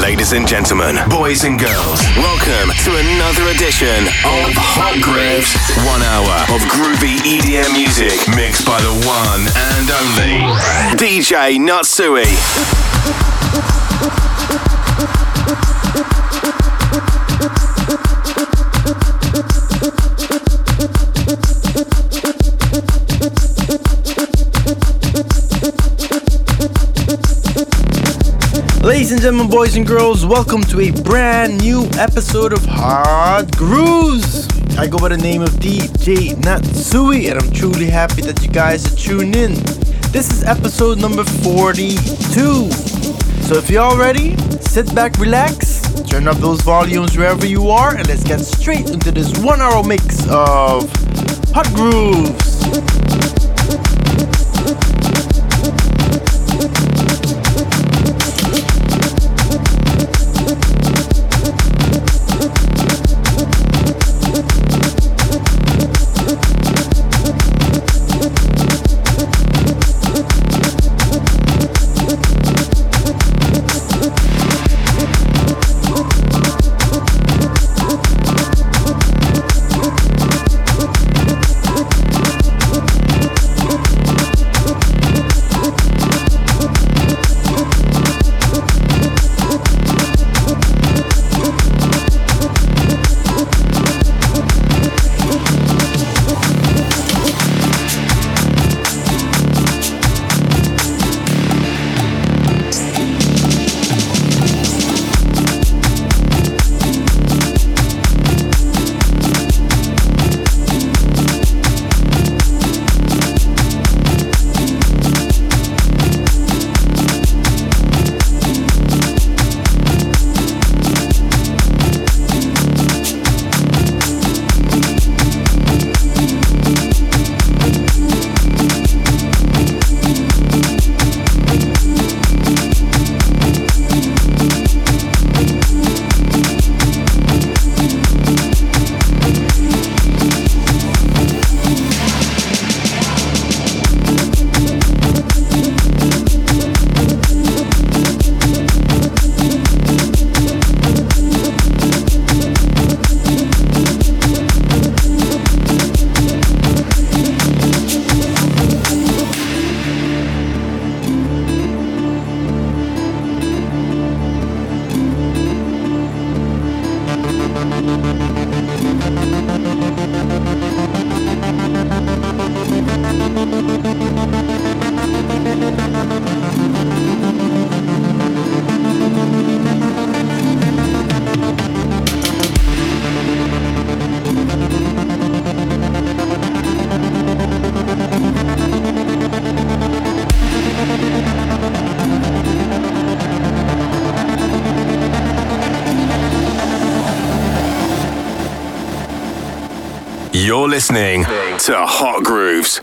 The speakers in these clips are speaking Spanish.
Ladies and gentlemen, boys and girls, welcome to another edition of Hot Grooves. One hour of groovy EDM music mixed by the one and only DJ Natsui. Ladies and gentlemen, boys and girls, welcome to a brand new episode of Hard Grooves. I go by the name of DJ Natsui, and I'm truly happy that you guys are tuned in. This is episode number 42. So if you're all ready, sit back, relax, turn up those volumes wherever you are, and let's get straight into this one hour mix of Hot Grooves. You're listening to Hot Grooves.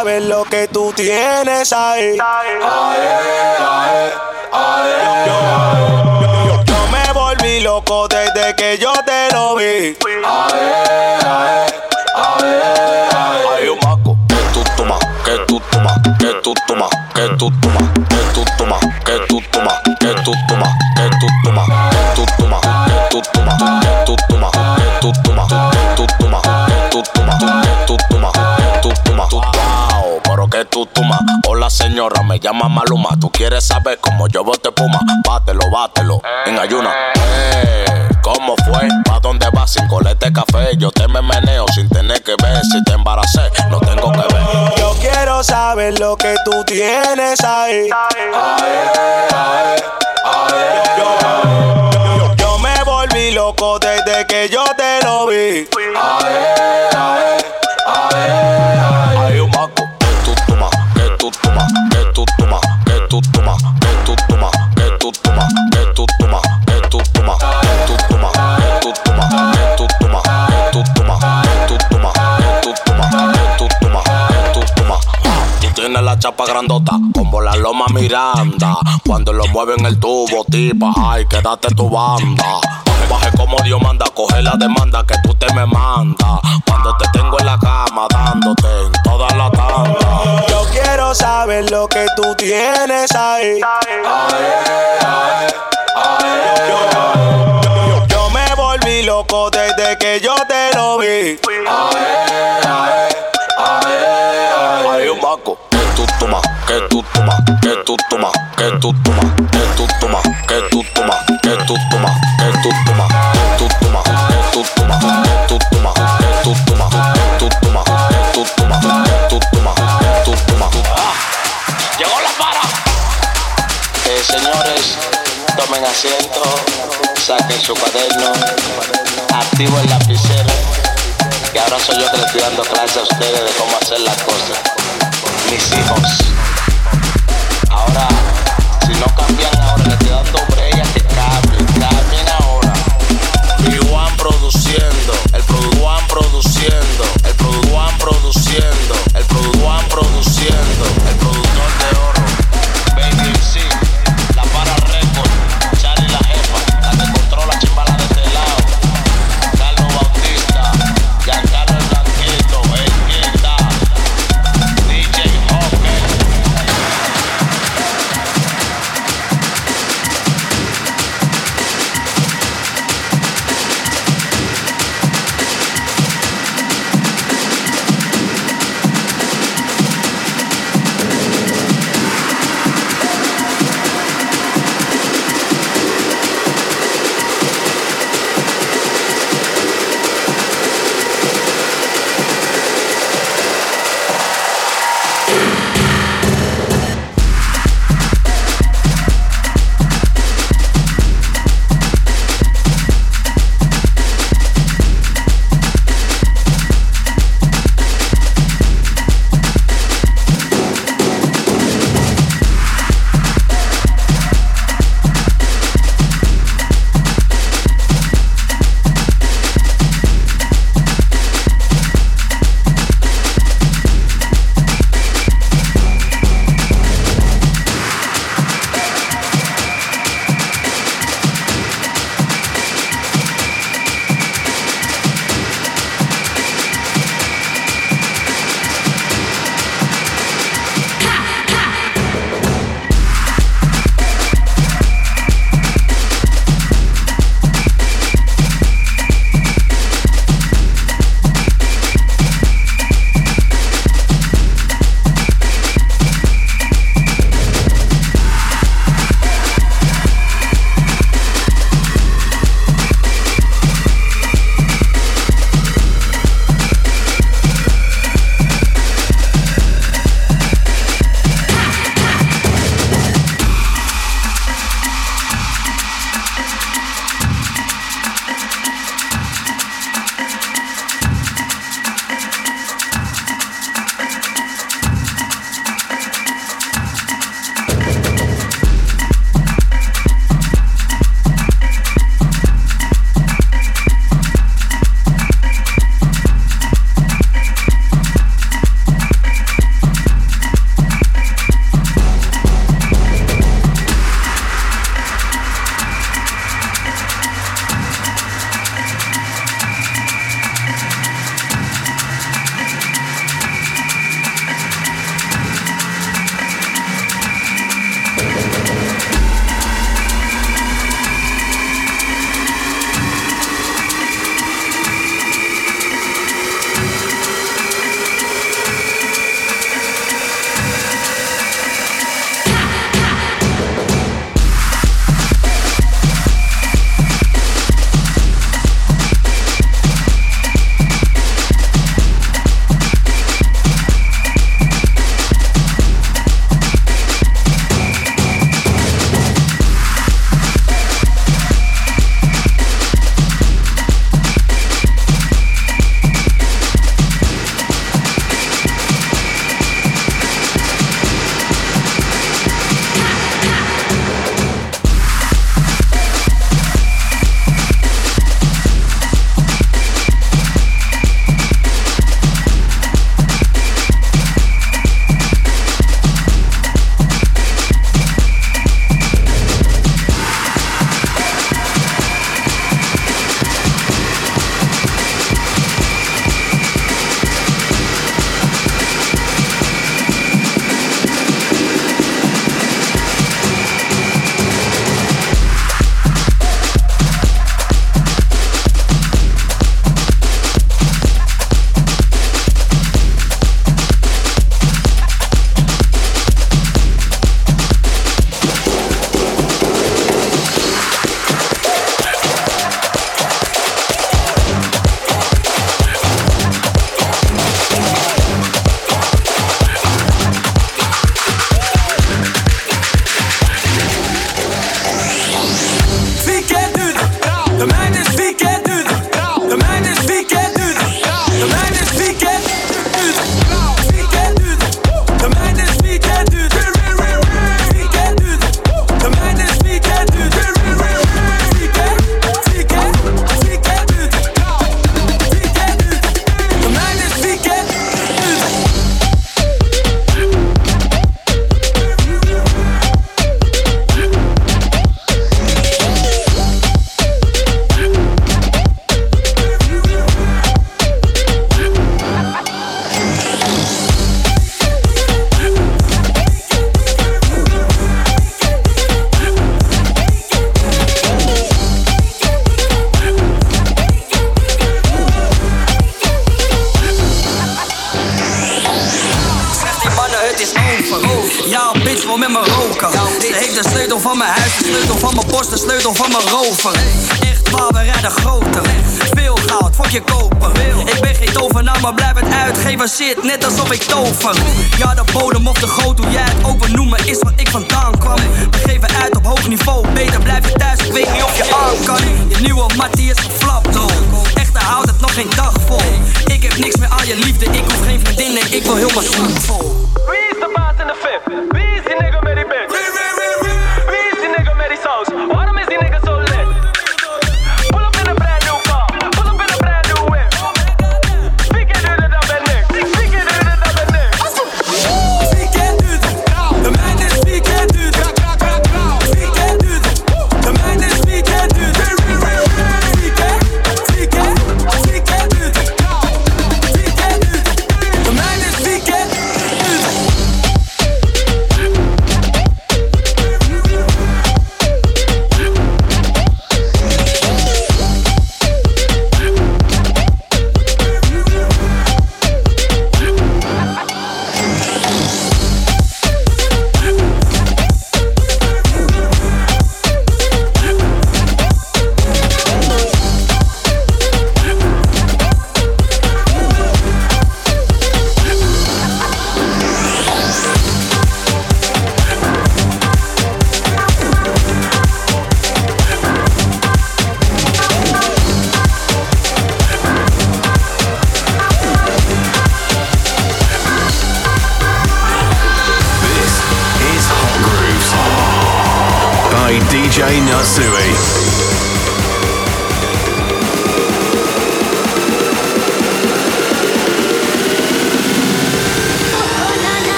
Saber lo que tú tienes ahí. Yo, me volví loco desde que yo te lo vi. Hay un maco que tú tomas, que tú tomas, que tú tomas, que tú tomas, que tú tomas, que tú tomas, que tú tomas, que tú tomas, que tú tomas, que tú tomas, que tú tomas, que tú tomas, que tú tomas, que tú tomas, que tú tomas, que tú tomas. Que tú tomas. Hola señora, me llama Maluma. Tú quieres saber cómo yo bote puma. Bátelo, bátelo, en ayuna. Eh, ¿Cómo fue? ¿Pa dónde vas sin colete café? Yo te me meneo sin tener que ver. Si te embaracé, no tengo que ver. Yo quiero saber lo que tú tienes ahí. Yo, yo- yo me volví loco desde que yo te lo vi. Hay un maco que tú tomas, que tú tomas, que tú tomas, que tú tomas, que tú tomas, que tú tomas, que tú tomas, que tú tomas, que tú tomas, que tú tomas, que tú tomas, que tú tomas, que tú tomas, que tú tomas, que tú tomas, que tú tomas. Tú tienes la chapa grandota, como la loma Miranda. Cuando lo mueven el tubo, tipa, ay, quédate tu banda. Baje como Dios manda, coge la demanda que tú te me mandas. Cuando te tengo en la cama, dándote en toda sabes lo que tú tienes ahí. Yo me volví loco desde que yo te lo vi. Hay un banco que tú tomas, que tú tomas, que tú tomas, que tú tomas, que tú tomas, que tú tomas, que tú tomas, que tú tomas. Tomen asiento, saquen su cuaderno, activo el lapicero. Que ahora soy yo que le estoy dando clases a ustedes de cómo hacer las cosas. Mis hijos. Ahora, si no cambian ahora, le estoy dando break a que cambien. Cambien ahora. Y Juan produciendo, el Juan produciendo,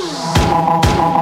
Thank you.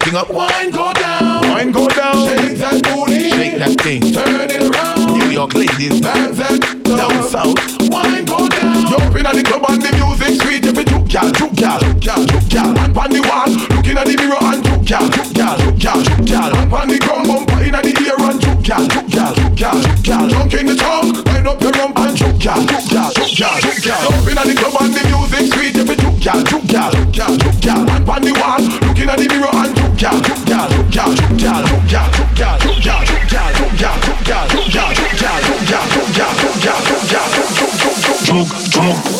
thing up. Wine go down. Wine go down. Shake that booty. Shake that thing. Turn it around. New York ladies. Dance that down south. Wine go down. Jump in at the club and the music sweet. If it juke gal, juke gal, juke gal, juke gal. And on the wall, looking at the mirror and juke gal, juke gal, juke gal, juke gal. And on the ground, bumper in the ear and juke gal, juke gal, juke gal, juke gal. Junk in the trunk, line up your rump and juke gal, juke gal, juke gal, juke gal. Jump in at the club and the music sweet. If it juke gal, juke gal, juke gal, juke gal. And on the wall, looking at the mirror and drug, drug.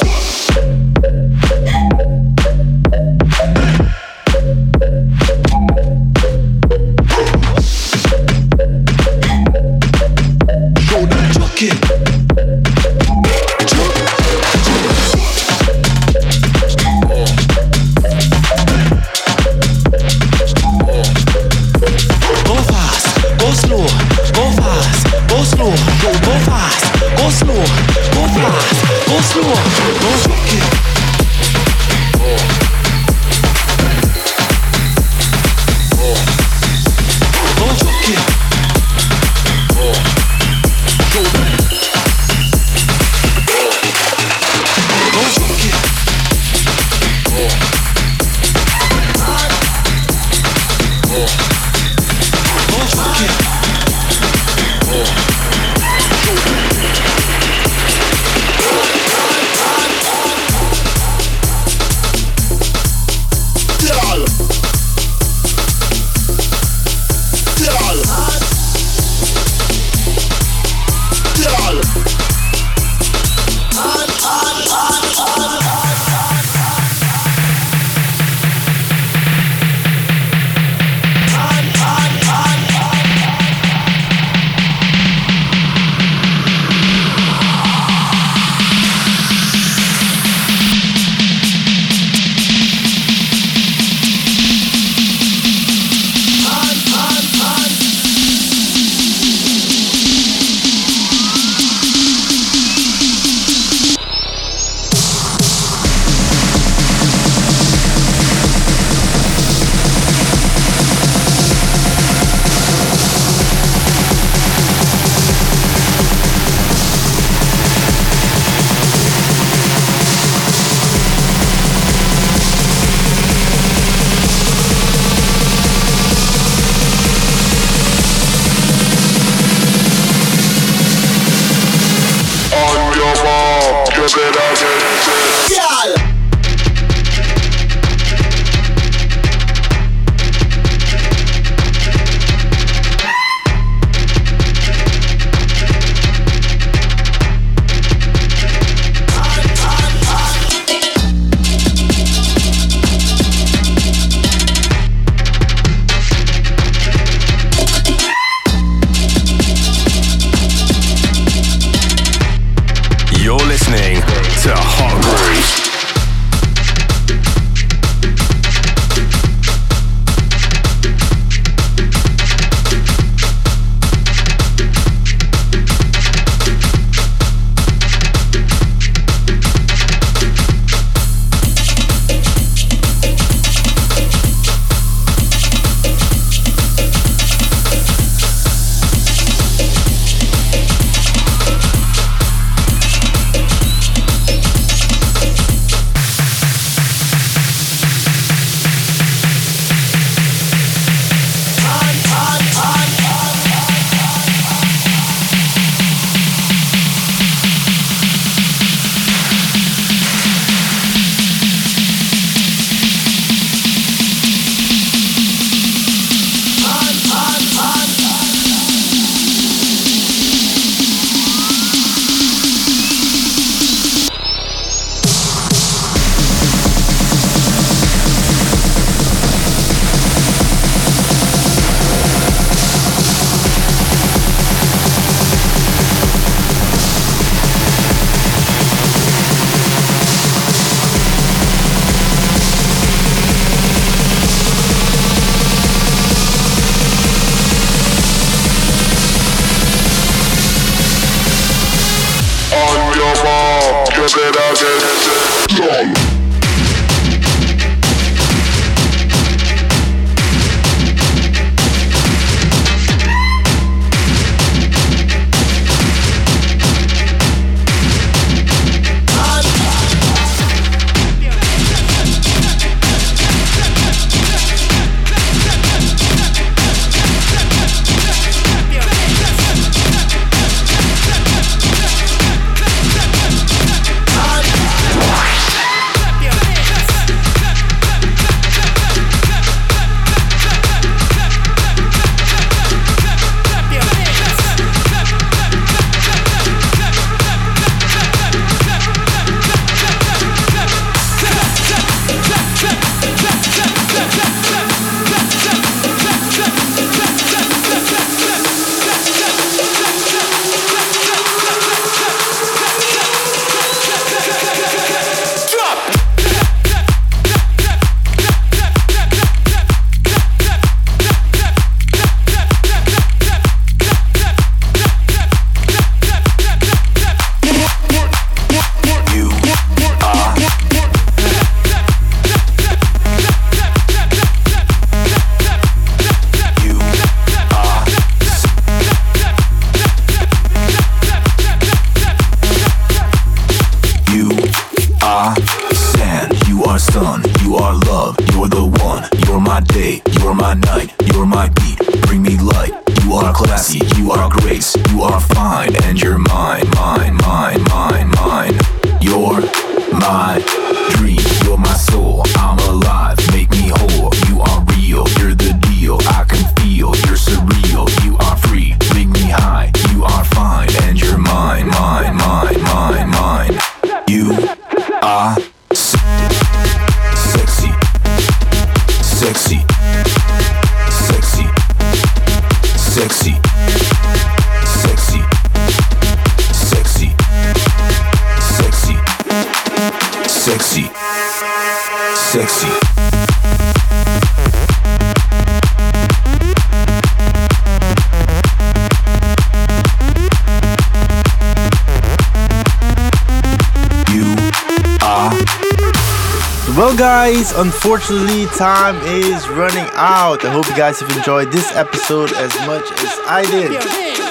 time is running out. I hope you guys have enjoyed this episode as much as I did.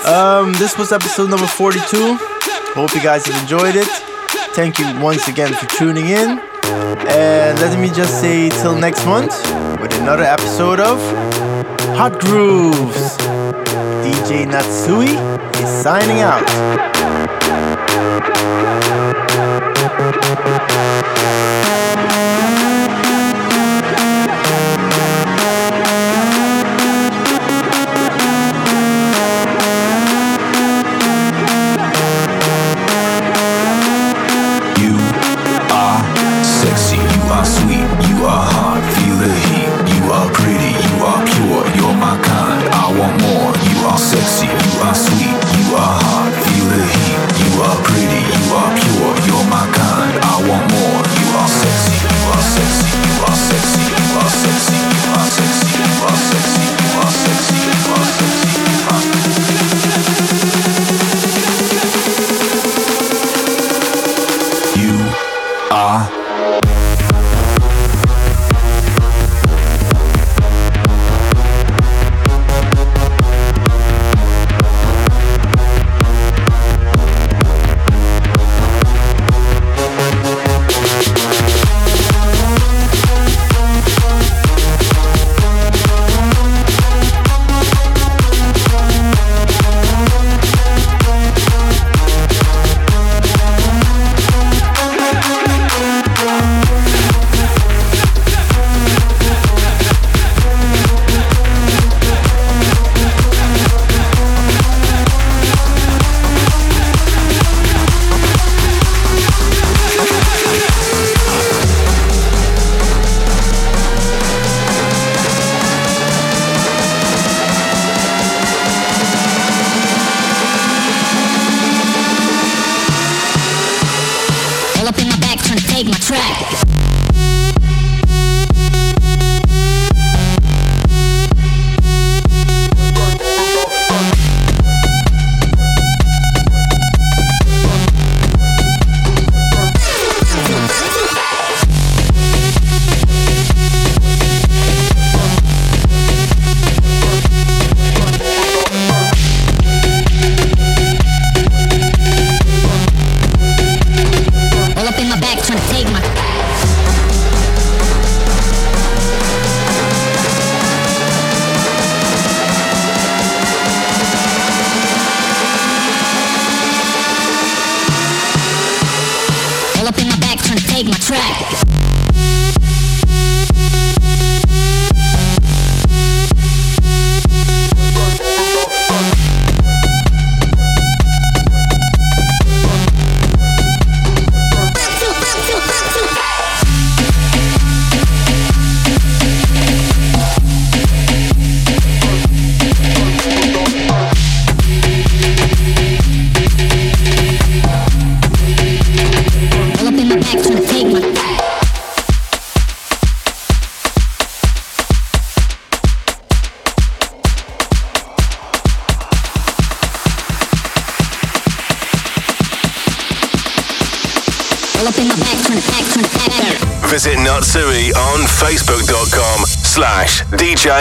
Um, this was episode number 42. Hope you guys have enjoyed it. Thank you once again for tuning in. And let me just say till next month with another episode of Hot Grooves. DJ Natsui is signing out.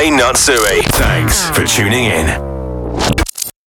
Natsui. Thanks for tuning in.